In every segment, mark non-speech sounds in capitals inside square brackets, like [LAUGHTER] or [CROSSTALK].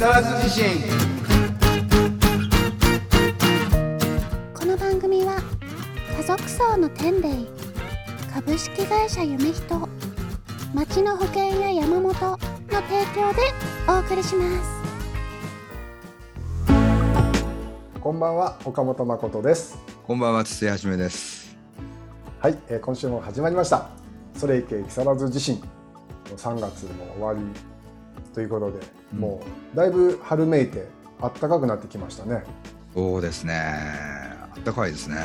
更津地震。この番組は家族層の天霊株式会社夢人町の保険や山本の提供でお送りします。こんばんは岡本誠です。こんばんは筒井はじめです。はい、えー今週も始まりました。それいけ木更津地震3月も終わりということで、うん。もうだいぶ春めいて暖かくなってきましたね。そうですね。あったかいですね。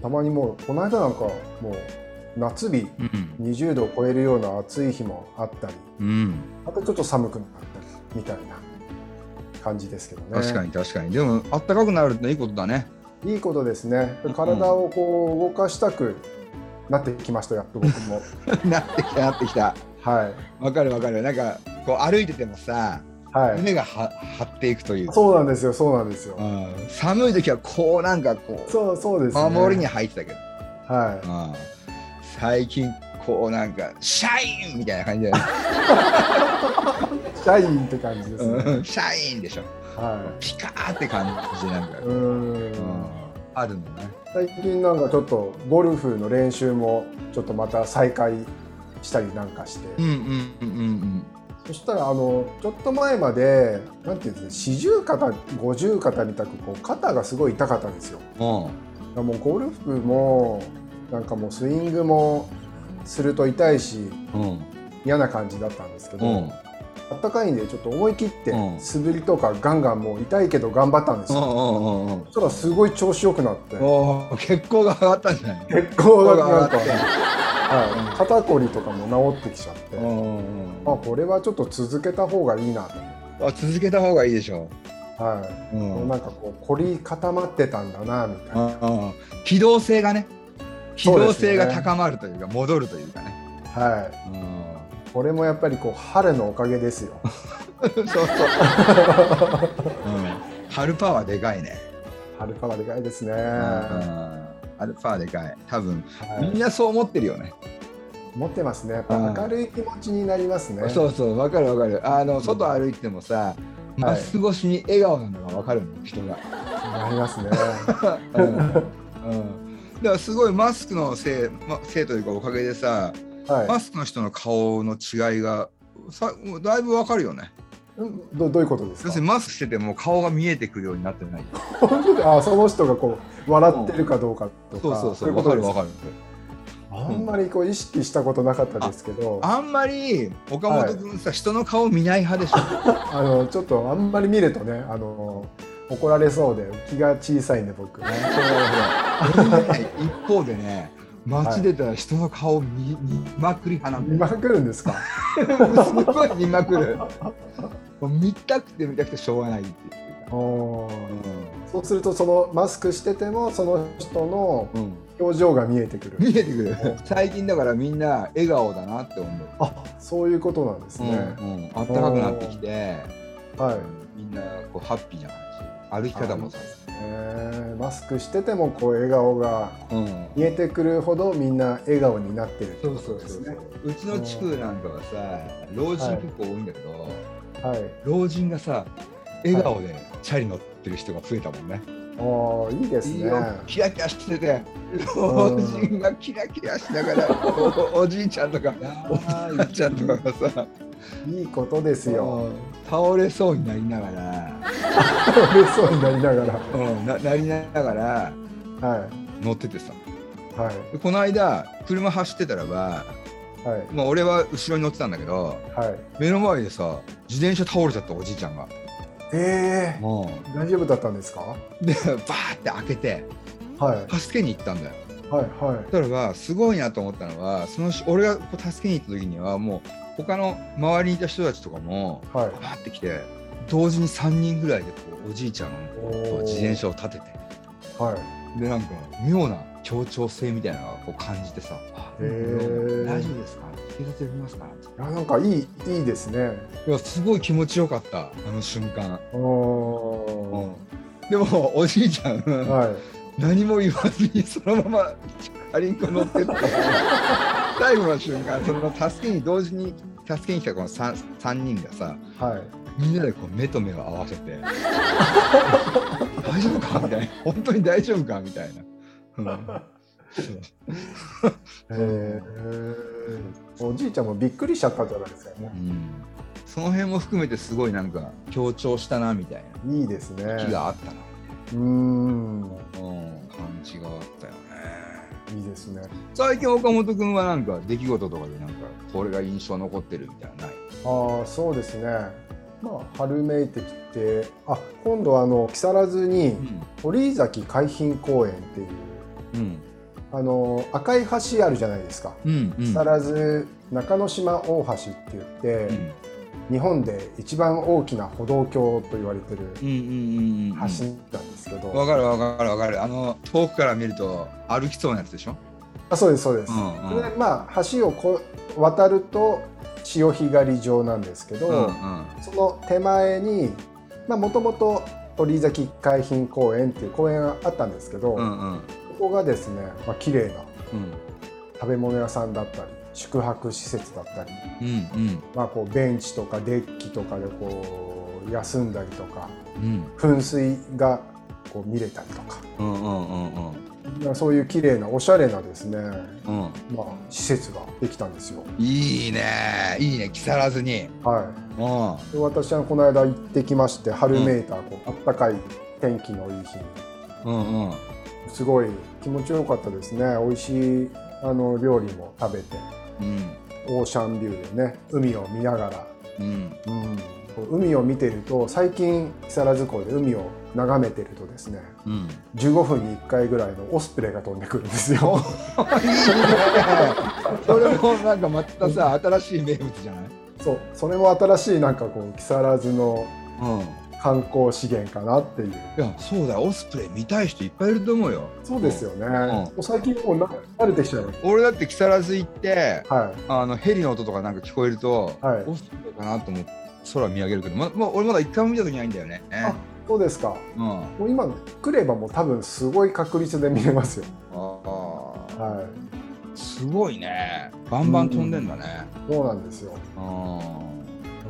たまにもうこの間なんかもう夏日うん。20度を超えるような暑い日もあったりうん。またちょっと寒くなったりみたいな感じですけどね。確かに確かに。でもあったかくなるっていいことだね。いいことですね。体をこう動かしたくなってきましたやっと僕も。[LAUGHS] なってきたなってきたはい。わかるわかる。なんかこう歩いててもさはい。胸がは張っていくという。かそうなんですよそうなんですよ。うん。寒い時はこうなんかこそうそうですね。う守りに入ってたけど、はい。うん。最近こうなんかシャインみたいな感じで、[LAUGHS] シャインって感じですね。うん。シャインでしょ。はピカーって感じでなんか、い。うーん。あるのね。最近なんかちょっとゴルフの練習もちょっとまた再開したりなんかして、うんうんうんうんそしたらあのちょっと前までなんていうんですか四十肩五十肩みたくこう肩がすごい痛かったんですよ。もうゴルフもなんかもうスイングもすると痛いしうん。嫌な感じだったんですけど、うん。あったかいんでちょっと思い切ってうん。素振りとかガンガンもう痛いけど頑張ったんですよ。うんうんうんそしたらすごい調子良くなって。おー血行が上がったんじゃない？結構なんか、上がってはい、肩こりとかも治ってきちゃって、うんうんあこれはちょっと続けた方がいいなと、うんあ続けた方がいいでしょはい。うん。なんかこう凝り固まってたんだなみたいな、うんうん。機動性がね。機動性が高まるというか戻るというかね。はい、うん。これもやっぱりこう春のおかげですよ。[LAUGHS] そうそう、うん、春パワーでかいね、春パワーでかいですね、うんは春パワーでかい。多分みんい、なそう思ってるよね、持ってますね。やっぱ明るい気持ちになりますね、そうそうわかるわかる。あの外歩いてもさマスク越しに笑顔なのがわかるの人が、なりますね。[LAUGHS] うん。うん、だからすごいマスクのせい、ま、せいというかおかげでさはい。マスクの人の顔の違いがさだいぶわかるよね。うんどどういうことですか？要するにマスクしてても顔が見えてくるようになってない。あその人がこう笑ってるかどうかとか、そうそうそう。いことですわかるわかる。あんまりこう意識したことなかったですけど、ああんまり岡本君さ、人の顔見ない派でしょ。のちょっとあんまり見るとね、あの怒られそうで気が小さいんで僕ね。[LAUGHS] 一方でね街出たら人の顔見見まくり派なんだよ見まくるんですか？[LAUGHS] すごい見まくる。見たくて見たくてしょうがないっていうか。おーそうするとそのマスクしててもその人のうんうん表情が見えてくる。見えてくる。最近だからみんな笑顔だなって思う。あ、そういうことなんですね。うんうん、あったかくなってきて、はい。みんなこうハッピーな感じ。歩き方もさ。えーマスクしててもこう笑顔がうん。見えてくるほどみんな笑顔になってるってそうことですね。うちの地区なんかはさ、老人結構多いんだけど、はい。老人がさ、笑顔でチャリ乗ってる人が増えたもんね。おーいいですね。キラキラしてて老人がキラキラしながらおおじいちゃんとかおばあちゃんとかがさいいことですよ。倒れそうになりながら、嬉しそうになりながら。うん、ななりながらは乗っててさい。はい。でこの間車走ってたらば、はい。まあ、俺は後ろに乗ってたんだけどはい。目の前でさ自転車倒れちゃったおじいちゃんが、ええう大丈夫だったんですか？ん、でバーって開けてはい。助けに行ったんだよはい。はい。そしたらばすごいなと思ったのはそのし俺がこう助けに行った時にはもう他の周りにいた人たちとかもはい。バーって来て同時に3人ぐらいでこうおじいちゃんおのー自転車を立ててはい。でなんか妙な協調性みたいなのがこう感じてさ「あへー大丈夫ですか？警察呼びますか?」なんかいい、いいですね。いやすごい気持ちよかったあの瞬間、おーでもおじいちゃん、はい。何も言わずにそのままチャリンコ乗ってって [LAUGHS] 最後の瞬間その助けに同時に助けに来たこの 3, 三人がさはい。みんなでこう目と目を合わせて [LAUGHS] 大丈夫か？みたいな本当に大丈夫か？みたいな。うん。そうへーおじいちゃん。もびっくりしちゃったじゃないですかねうん。その辺も含めてすごいなん。か強調したなみたいないいですね気があったな、うん、感じがあったよねいいですね最近岡本君はなん。か出来事とかでなん。かこれが印象残ってるみたいなないああそうですねまあ春めいてきてあ今度あの木更津に鳥居崎海浜公園っていうあの赤い橋あるじゃないですか、うんうん。木更津中之島大橋って言って、うん。日本で一番大きな歩道橋と言われてるうんうんうんうん。橋なんですけど、わかるわかるわかる。あの遠くから見ると歩きそうなやつでしょ？あそうですそうです、うんうん。でまあ橋をこう渡ると潮干狩り場なんですけど、うんうん。その手前にもともと鳥居崎海浜公園っていう公園があったんですけど、うんうんここがですね、まあ綺麗なうん。食べ物屋さんだったり宿泊施設だったり、うんうん。まあ、こうベンチとかデッキとかでこう休んだりとかうん。噴水がこう見れたりとか、うんうんうんうん。まあそういう綺麗なおしゃれなですね、うん。まあ、施設ができたんですよ。いいね。いいね。木更津に。はうん。私はこの間行ってきまして春めいたこうあったかい天気のいい日にうんうん。すごい気持ちよかったですね。美味しいあの料理も食べて。うん。オーシャンビューでね海を見ながら、うん。うん、海を見てると最近木更津港で海を眺めてるとですねうん。15分に1回ぐらいのオスプレイが飛んでくるんですよ。[LAUGHS] それもなんかまたさ新しい名物じゃない？そう。それも新しいなんかこう木更津のうん観光資源かなっていう。いやそうだよ。オスプレイ見たい人いっぱいいると思うよ。そうですよね、ん。もう最近もうな慣れてきちゃいまし俺だって木更津行ってたはい。あのヘリの音とかなんか聞こえると、はい。オスプレイかなと思って空見上げるけどまま俺まだ一回も見た時ないんだよね。あそうですか。うん。あもう今来ればもう多分すごい確率で見れますよ。あはすごいね。バンバン飛んでんだね。いそうなんですよ。あなん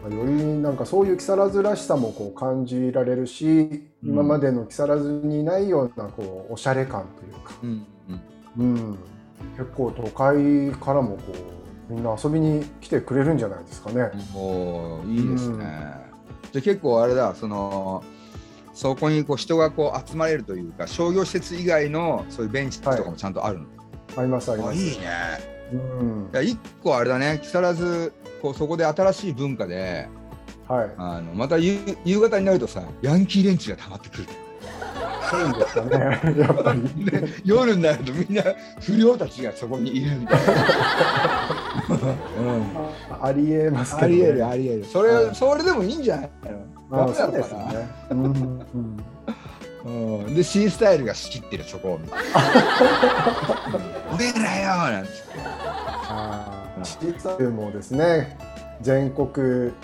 かよりなんかそういう木更津らしさもこう感じられるし、うん。今までの木更津にないようなこうおしゃれ感というか、うんうんうん、結構都会からもこうみんな遊びに来てくれるんじゃないですかね。おーいいですね、じゃあ結構あれだそのそこにこう人がこう集まれるというか商業施設以外のそういうベンチとかもちゃんとあるの、ありますあります。あいいね。うん。いや一個あれだね。木更津こうそこで新しい文化ではい。あのまた夕夕方になるとさヤンキー連中が溜まってくるそうですかね。[LAUGHS] やっぱり。で夜になるとみんな不良たちがそこにいるみたいな、[LAUGHS] うん、あありえますけど、ね。ありえるありえるそれ、はいそれでもいいんじゃないの？あダメなのかなそうですね。うんうんうん、で C スタイルが仕切ってるそこを見て「[LAUGHS] 俺らよ!」なんつってあーシーサーもですね全国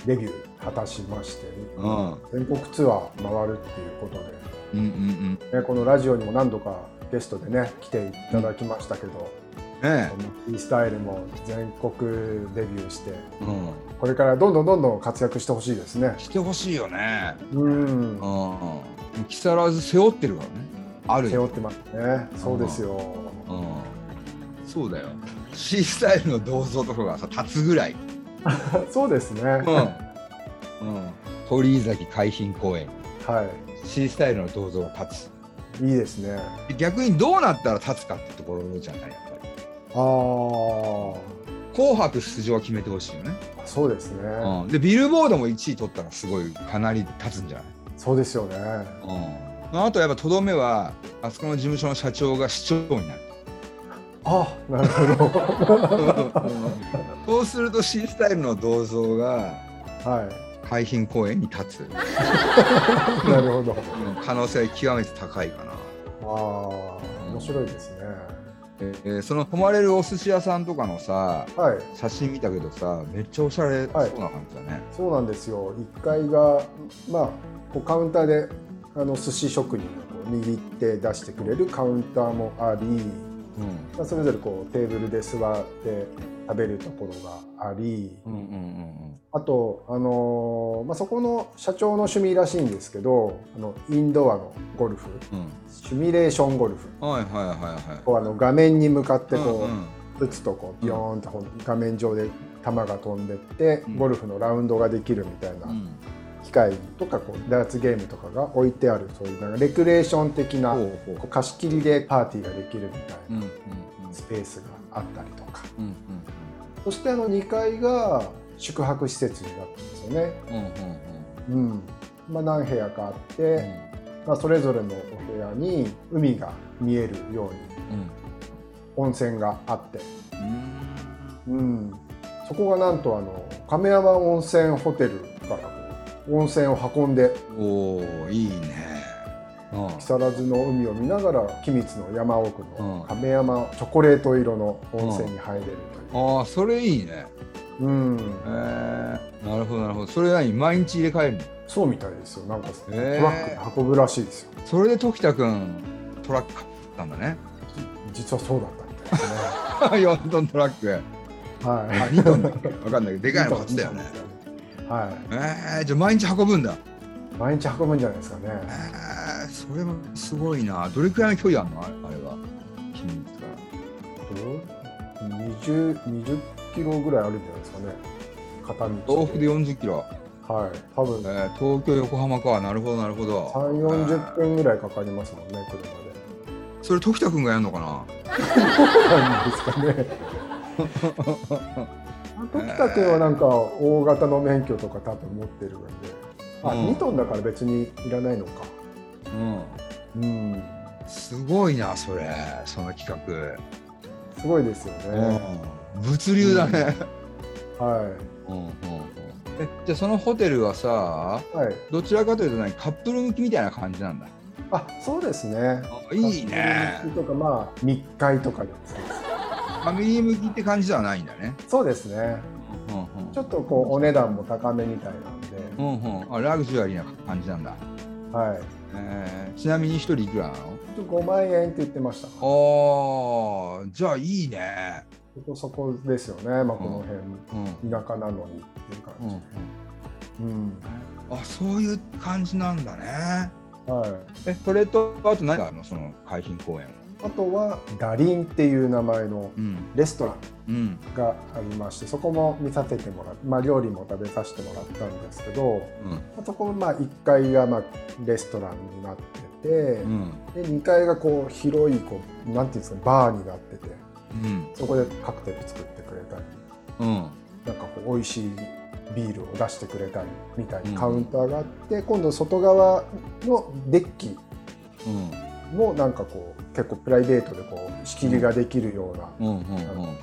デビュー果たしまして、うん。全国ツアー回るっていうことで、うんうんね、このラジオにも何度かゲストでね来ていただきましたけど、うん。ねこのフリースタイルも全国デビューしてえ、うん、これからどんどんどんどん活躍してほしいですね。してほしいよね。うん。うん。木更津背負ってるからね。あるよ。背負ってますね。そうですよ。うん。そうだよ C スタイルの銅像とかがさ立つぐらい、[LAUGHS] そうですね。うん。うん、鳥居崎海浜公園。は C スタイルの銅像が立つ。い。いいですね。で逆にどうなったら立つかってところじゃない？やっぱり。ああ、紅紅白出場は決めてほしいよね、そうですね。うん、でビルボードも1位取ったらすごいかなり立つんじゃない？そうですよね。うん、あとやっぱとどめはあそこの事務所の社長が市長になるあ、なるほど。そうすると C スタイルの銅像がは海浜公園に立つ、い。[LAUGHS] なるほど。うん可能性は極めて高いかな、ああ、面白いですね。えーその泊まれるお寿司屋さんとかのさはい。写真見たけどさめっちゃおしゃれそうなはい感じだね、そうなんですよ。1階が、まあ、こうカウンターであの寿司職人が握って出してくれるカウンターもあり、まあ、それぞれこうテーブルで座って食べるところがあり、うんうんうんあと、あのーまあ、そこの社長の趣味らしいんですけどあのインドアのゴルフうん。シミュレーションゴルフ。うんはいはいはいはい。こうあの画面に向かってこう、うんうん。打つとこうビヨーンと画面上で球が飛んでってうん。ゴルフのラウンドができるみたいな。うん機械とかこうダーツゲームとかが置いてあるそういうなんかレクレーション的なこう貸し切りでパーティーができるみたいうんうんなスペースがあったりとか。うんうんそしてあの2階が宿泊施設になってるんですよね。うんうんうん。まあ、何部屋かあって、うん。まあ、それぞれのお部屋に海が見えるように温泉があって、うん。うん、そこがなんとあの亀山温泉ホテル温泉を運んで。おおいいね。うん。木更津の海を見ながら君津の山奥うん。の亀山チョコレート色の温泉に入れるという。ああそれいいね。うん。へえなるほどなるほど。それ何毎日入れ替えるの？そうみたいですよ。なんかトラックで運ぶらしいですよ。それで時田君トラック買ったんだね。実はそうだったみたいですね。[LAUGHS] 4トントラック。はい。あ2トンだ。っけ分かんないけどでかいの買ってたよねはい。えー、じゃあ毎日運ぶんだ。毎日運ぶんじゃないですかね。えー、それもすごいな。どれくらいの距離あるの？あれあれは。君津から。20 20キロぐらいあるんじゃないですかね。片道往復で40キロ、はい。多分。えー、東京横浜か。なるほどなるほど。3 4 0分ぐらいかかりますもんね車で。それ時田君がやるのかな？そうなんですかね [LAUGHS] 時田君はなんか大型の免許とか多分持ってるんで。あ、うん。2トンだから別にいらないのか。うん。うん。すごいなそれ。その企画、すごいですよね、うん、物流だね、はうんうんうん。えじゃあそのホテルはさいはい。どちらかというと何？カップル向きみたいな感じなんだ。あそうですね。あいいね。とかまあ密会とかですねファミリー向きって感じではないんだね。そうですね。うんうんちょっとこうお値段も高めみたいなんで、うんうん。あラグジュアリーな感じなんだ、はい。えーちなみに一人いくらなの？ちょっと5万円って言ってました。あーじゃあいいね。そこそこですよね、まあ、このうん。辺、田舎なのにっていう感うんじ、うん。あそういう感じなんだね。はい、えそれとあと何があるの？その海浜公園あとはダリンっていう名前のうん。レストランうん。がありましてそこも見させてもらって、まあ、料理も食べさせてもらったんですけどうん。そこもまあ1階がまあレストランになってて、うん。で2階がこう広いこうなんていうんですかバーになっててうん。そこでカクテル作ってくれたりうん。なんかこう美味しいビールを出してくれたりみたいうん。なカウンターがあって、今度外側のデッキうんもなんかこう結構プライベートでこう仕切りができるような、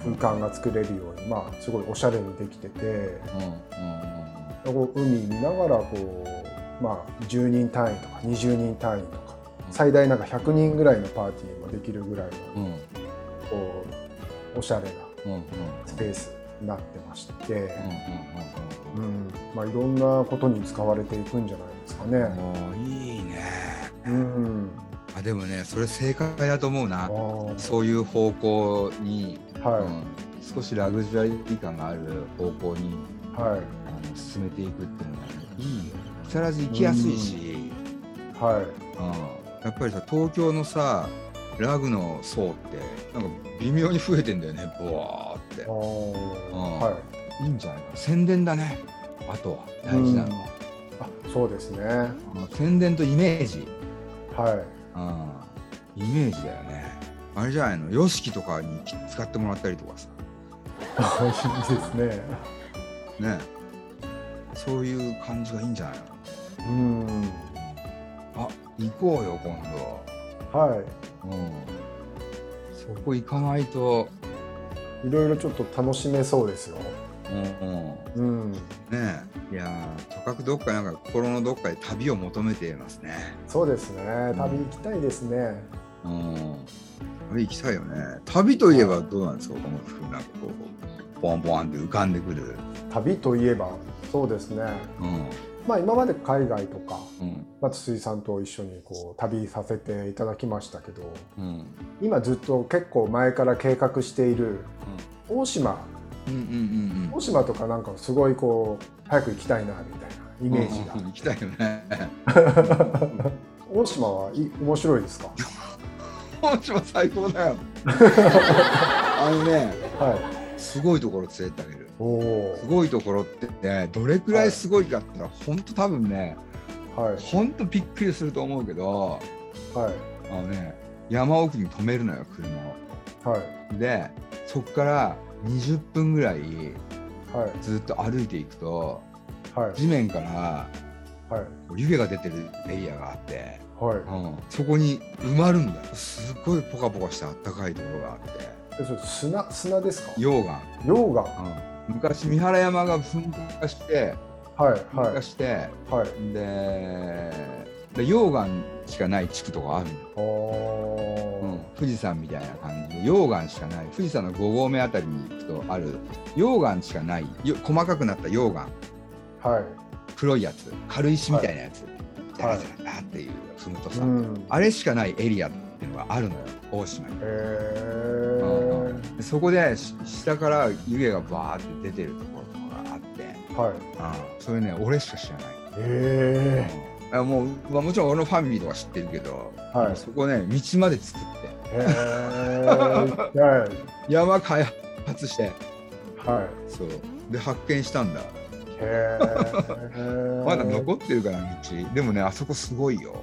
空間が作れるようにまあすごいおしゃれにできてて。海見ながらこうまあ10人単位とか20人単位とか最大なんか100人ぐらいのパーティーもできるぐらいのこうおしゃれなスペースになってまして、まあ、いろんなことに使われていくんじゃないですかね。いいね。うん、あでもねそれ正解だと思うな。そういう方向に、はい、うん。少しラグジュアリー感がある方向にはい、あの進めていくっていうのが、ね、いいよ木更津行きやすいし、はい、うん。やっぱりさ東京のさラグの層ってなんか微妙に増えてんだよねボワーって。うん。はい。いんじゃないか宣伝だね。あとは大事なの。は、あそうですね。うん。宣伝とイメージ。はい、うん。イメージだよね。あれじゃないの？YOSHIKI とかに使ってもらったりとかさ。あいいですね。ね。そういう感じがいいんじゃないの？うん、あ行こうよ今は度うん。そこ行かないと。い、いろいろちょっと楽しめそうですよ。うんねえ。いやーとかくどっかなんか心のどっかで旅を求めていますね。そうですね。旅行きたいですね。うん。旅行きたいよね。旅といえばどうなんですか？このふうなんかこうポンポンって浮かんでくる。旅といえばそうですね。うん。まあ今まで海外とか、うん。まあ、筒井さんと一緒にこう旅させていただきましたけどうん。今ずっと結構前から計画している大島大島とかなんかすごいこう早く行きたいなみたいなイうんメージが、うん行きたいよね。[LAUGHS] 大島はい面白いですか？[LAUGHS] 大島最高だよ。あのねはい。すごいところ連れてあげる。すごいところってねどれくらいすごいかってのは本当多分ねはい。本当びっくりすると思うけどはい。あのね山奥に止めるのよ車を。はい。でそこから20分ぐらいはい。ずっと歩いていくとはい。地面からはい。湯気が出てるエリアがあって、はい。うん、そこに埋まるんだよ。すごいポカポカしたあったかいところがあって。えそれ砂砂ですか？溶岩、溶岩？うん、昔三原山が噴火してはい噴火はいして、はい。でで溶岩しかない地区とかあるの、富士山みたいな感じで溶岩しかない。富士山の5合目あたりに行くとある溶岩しかないよ細かくなった溶岩。はい。黒いやつ。軽石みたいなやつ、はい。ラジャラっていう踏むとさ、うん。あれしかないエリアっていうのがあるのよ。大島に。へうんそこでし下から湯気がバーって出てるところとかがあって、はい。うん。それね俺しか知らない。へあもう、まあ、もちろん俺のファミリーとか知ってるけど、はい。そこね道まで作って山開発して。はい。そう。で発見したんだ。へえまだ残ってるから道。でもねあそこすごいよ、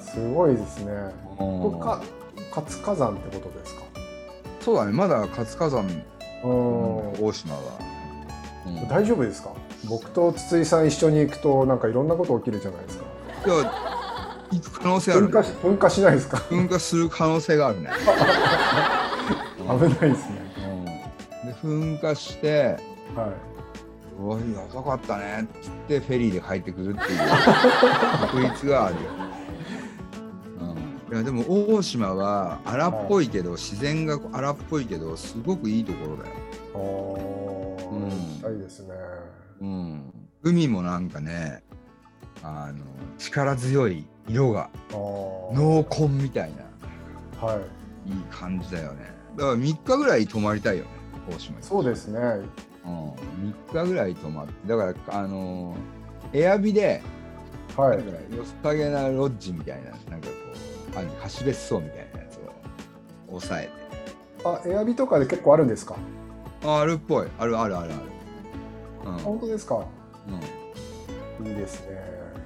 すごいですね。うん。ここか活火山ってことですか？そうだね。まだ活火山、うん。大島は、うん。大丈夫ですか？僕と筒井さん一緒に行くとなんかいろんなこと起きるじゃないですか。いや行く可能性ある。噴火し噴火しないですか？噴火する可能性があるね、う [LAUGHS] ん危ないですね。うん。で噴火しては「おい遅かったね」っつってフェリーで帰ってくるっていう。[LAUGHS] 確率があるよ、うん、いやでも大島は荒っぽいけど、自然が荒っぽいけどすごくいいところだよ、いおー。うんたいですね。うん、海もなんかねあの力強い色が濃紺みたいな。はい。いい感じだよね。だから3日ぐらい泊まりたいよね大島に。そうですね。うん、3日ぐらい泊まって。だからあのエアビで、はい。なんか良さげなロッジみたいななんかこうある貸別荘みたいなやつを抑えて。あエアビとかで結構あるんですか？ああるっぽい。あるあるあるある。本当ですか？うん、いいですね。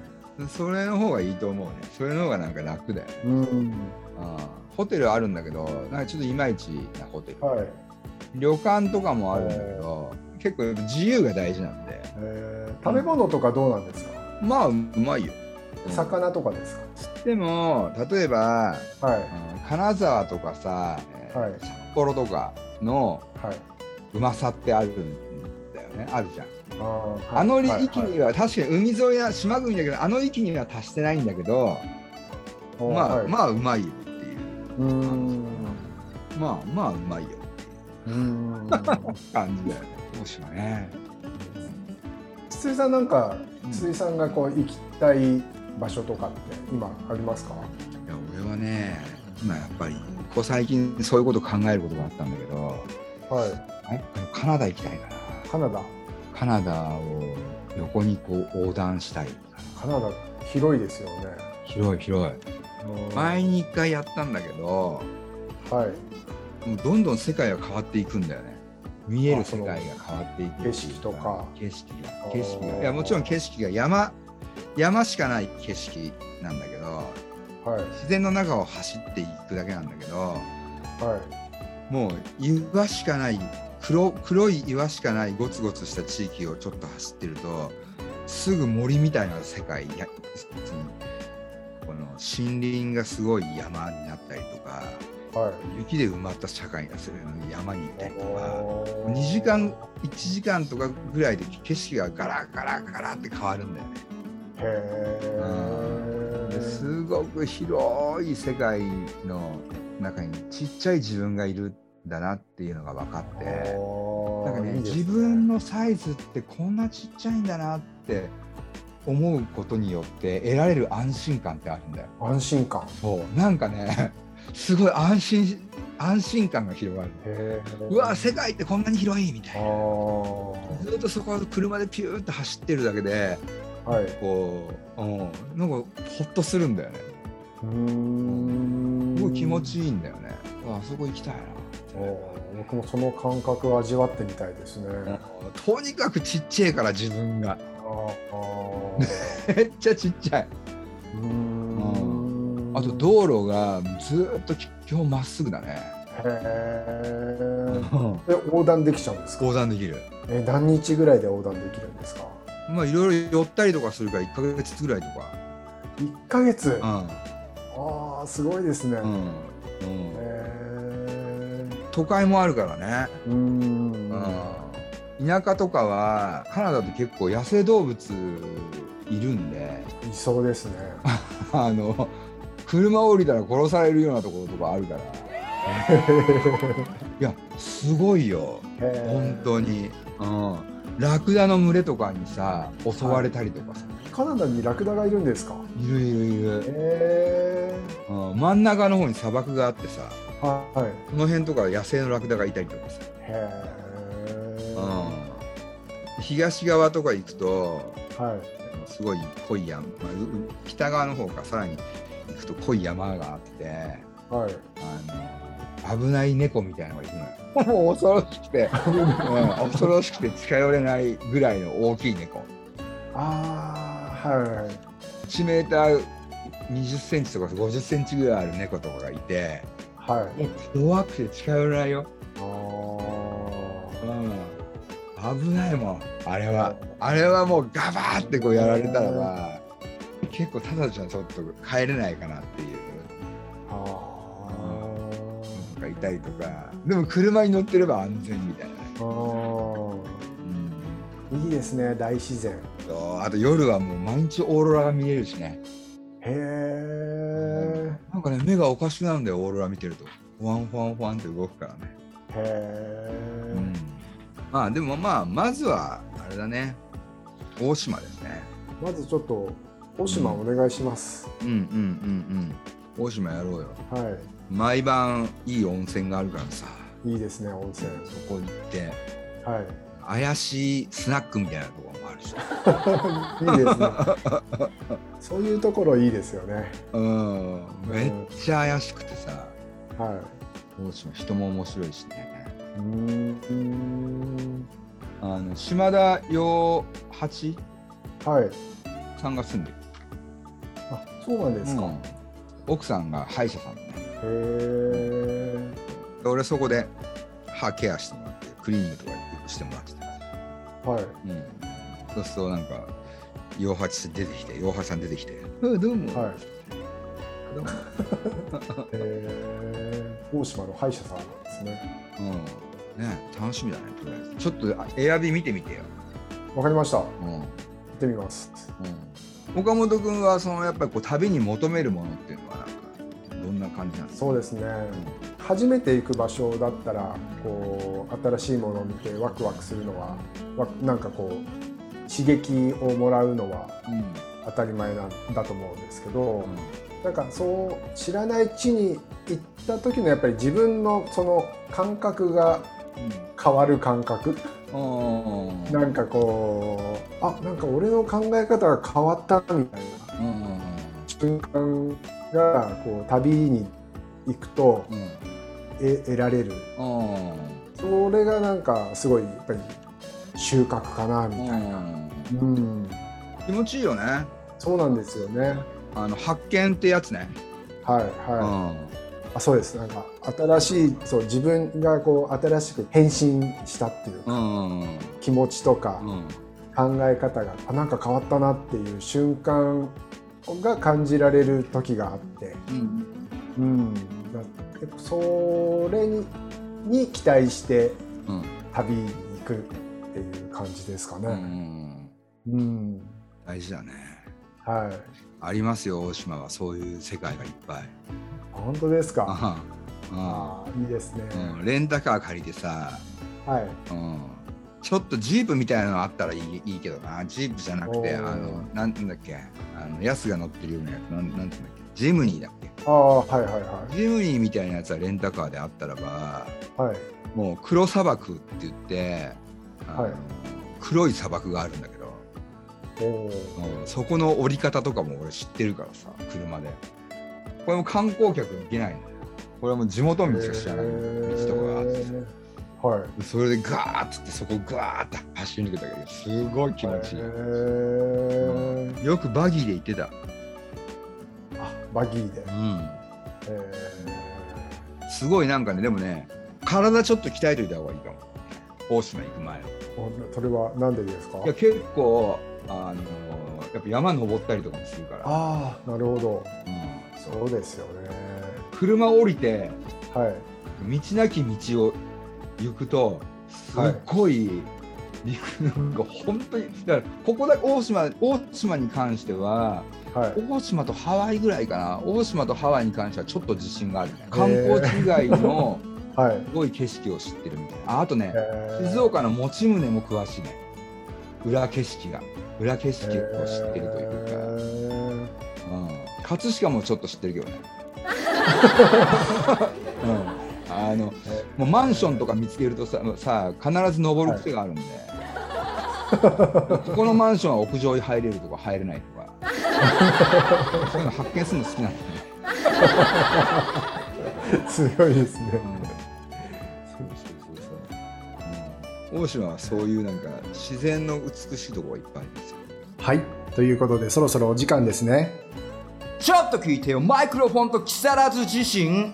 うん、それの方がいいと思うね。それの方がなんか楽だよね。うん。ああ。ホテルあるんだけどなんかちょっといまいちなホテル、はい。旅館とかもあるんだけど結構自由が大事なんで。えー。食べ物とかどうなんですか？まあうまいよ、うん。魚とかですでも例えばかはい。うん金沢とかさ、えーはい。札幌とかのはい。うまさってあるんだよね。あるじゃんあのはい域には確かに海沿いな島国だけどあの域には達してないんだけどはいまあはい。まあうまいよっていうまあまあうまいよ。うーん。感じだよね。大島ね。筒井さんなんかうん筒井さんがこう行きたい場所とかって今ありますか？いや俺はね今やっぱりここ最近そういうこと考えることがあったんだけどはい。やっぱりカナダ行きたいかな。カナダカナダを横にこう横断したい。カナダ広いですよね。広い広い。うん。前に一回やったんだけどはい。もうどんどん世界が変わっていくんだよね。見える世界が変わっていく景色とか。景色が景色が。いやもちろん景色が山山しかない景色なんだけどはい。自然の中を走っていくだけなんだけどはい。もう岩しかない黒黒い岩しかないゴツゴツした地域をちょっと走ってるとすぐ森みたいな世界やこの森林がすごい山になったりとかはい。雪で埋まった社会がする山に行ったりとかおー。2時間1時間とかぐらいで景色がガラガラガラって変わるんだよね。へえですごく広い世界の中にちっちゃい自分がいるんだなっていうのが分かってなんかね自分のサイズってこんなちっちゃいんだなって思うことによって得られる安心感ってあるんだよ。安心感そうなんかねすごい安心安心感が広がる。うわ世界ってこんなに広いみたあいな。ーずっとそこを車でピューって走ってるだけではいこう、うん、なんかほっとするんだよね。うーんすごい気持ちいいんだよね。あそこ行きたい僕もその感覚を味わってみたいですね。な。[LAUGHS] とにかくちっちゃいから自分が [LAUGHS] めっちゃちっちゃい。うーんあと道路がずーっと基本まっすぐだね。へえ。で横断できちゃうんですか？横断できる。え何日ぐらいで横断できるんですか？まあいろいろ寄ったりとかするから1ヶ月ぐらいとか。一ヶ月？うああすごいですね。ん。うん。うんへ都会もあるからね。え。うーん。うん。田舎とかはカナダって結構野生動物いるんで、いそうですね。[LAUGHS] あの車降りたら殺されるようなところとかあるから。[LAUGHS] いやすごいよ。本当に。うん。ラクダの群れとかにさ襲われたりとかさ。カナダにラクダがいるんですか？いるいるいる。へうん、真ん中の方に砂漠があってさえ。はい。この辺とか野生のラクダがいたりとかさ、へえ。うん、東側とか行くとはい。すごい濃い山、まあ北側の方からさらに行くと濃い山があってはい。あの危ない猫みたいなのがいるのよもう [LAUGHS] 恐ろしくて、うん、恐ろしくて近寄れないぐらいの大きい猫ああはい。1メーター20センチとか50センチぐらいある猫とかがいてはい。もう怖くて近寄れないよ。あうん、危ないもんあれは。あれはもうガバーってこうやられたらば結構ただじゃちょっと。帰れないかなっていう。あ。あのとかいたりとか。でも車に乗ってれば安全みたいな。ね、あ。うん、いいですね、大自然。とあと夜はもう毎日オーロラが見れるしね。へえ。なんかね目がおかしくなるんだよオーロラ見てるとフワンフワンフワンって動くからね、へえ。うん、まあでもまあまずはあれだね大島ですねまずちょっと、大島お願いします。うんうんうんうん大島やろうよは毎晩いい温泉があるからさい。いいですね、温泉。そこ行ってはい。怪しいスナックみたいなところもあるし [LAUGHS] いいですね。そういうところいいですよね。うんめっちゃ怪しくてさは大島人も面白いしねい。うーん。あの島田洋八はい。さんが住んでるあ、そうなんですか。うん奥さんが歯医者さんでねへえ。で俺そこで歯ケアしてもらってクリーニングとかしてもらってたはい。うんそうするとなんか洋八出てきて洋八さん出てきて「うんどうも、はい。どうもへえ。大島の歯医者さんなんですね。うん、ね楽しみだねとりあえずちょっとあエアビ見てみてよ、わかりました。行うんうん、ってみます。岡本君はそのやっぱりこう旅に求めるものっていうのはなんか感じなんですかそうですね。初めて行く場所だったら、こう新しいものを見てワクワクするのは、わなんかこう刺激をもらうのはうん。当たり前なんだと思うんですけど、なんかそう知らない地に行った時のやっぱり自分のその感覚が変わる感覚。うん。うんなんかこうあなんか俺の考え方が変わったみたいな。うん。瞬間がこう旅に行くとうん。え得られる。うんそれがなんかすごいやっぱり収穫かなみたいな、うん。うん、気持ちいいよね。そうなんですよね。あの発見ってやつね、はいはい、あそうです。なんか新しいそう自分がこう新しく変身したっていうか、気持ちとかうん。考え方があなんか変わったなっていう瞬間が感じられる時があって、うん。うん、それにに期待してうん旅に行くっていう感じですかうん。ね。うん、大事だね。はい。ありますよ大島は。そういう世界がいっぱい。本当ですか？ああ。ああ、いいですね。うん。レンタカー借りてさ、はい。うん、ちょっとジープみたいなのあったらいいいいけどな。ジープじゃなくてあのなんていうんだっけ？あのヤスが乗ってるようなやつ。なんなんていうんだっけ？ジムニーだっけ？ああはいはいはジムニーみたいなやつはレンタカーであったらばいはい。もう黒砂漠って言ってはい。黒い砂漠があるんだけどおおうんそこの降り方とかも俺知ってるからさ車で。これも観光客行けないの。これはもう地元民しか知らない。道とかがあってさはい。それでガーッつってそこガーッて走り抜けたけどすごい気持ちいい、へー。よくバギーで行ってた、あバギーで。うん、えすごいなんかねでもね体ちょっと鍛えといた方がいいかも。大島行く前それはなんでですか？いや結構あのやっぱ山登ったりとかもするから、ああなるほど。うん。そうですよね。車降りてはい。道なき道を行くとすっごい陸なんか本当にだからここだ大島大島に関してははい。大島とハワイぐらいかな。大島とハワイに関してはちょっと自信があるね。観光地以外の [LAUGHS] はい。すごい景色を知ってるみたいな。ああとねえー。静岡の持ち宗も詳しいね。裏景色が。裏景色を知ってるというか、えうん、葛飾もちょっと知ってるけどね、[LAUGHS] [LAUGHS] うん、あのえもうマンションとか見つけるとささ必ず登る癖があるんで、ここのマンションは屋上に入れるとか入れないとか。そういうの発見するの好きなんだよね、ー強いですね。うん、そうそうそうそう、うん、大島はそういうなんか自然の美しいところがいっぱいあるんですよ。はい。ということでそろそろお時間ですね。ちょっと聞いてよ。マイクロフォンと木更津自身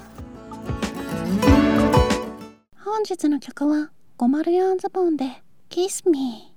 本日の曲は504ズボンで Kiss Me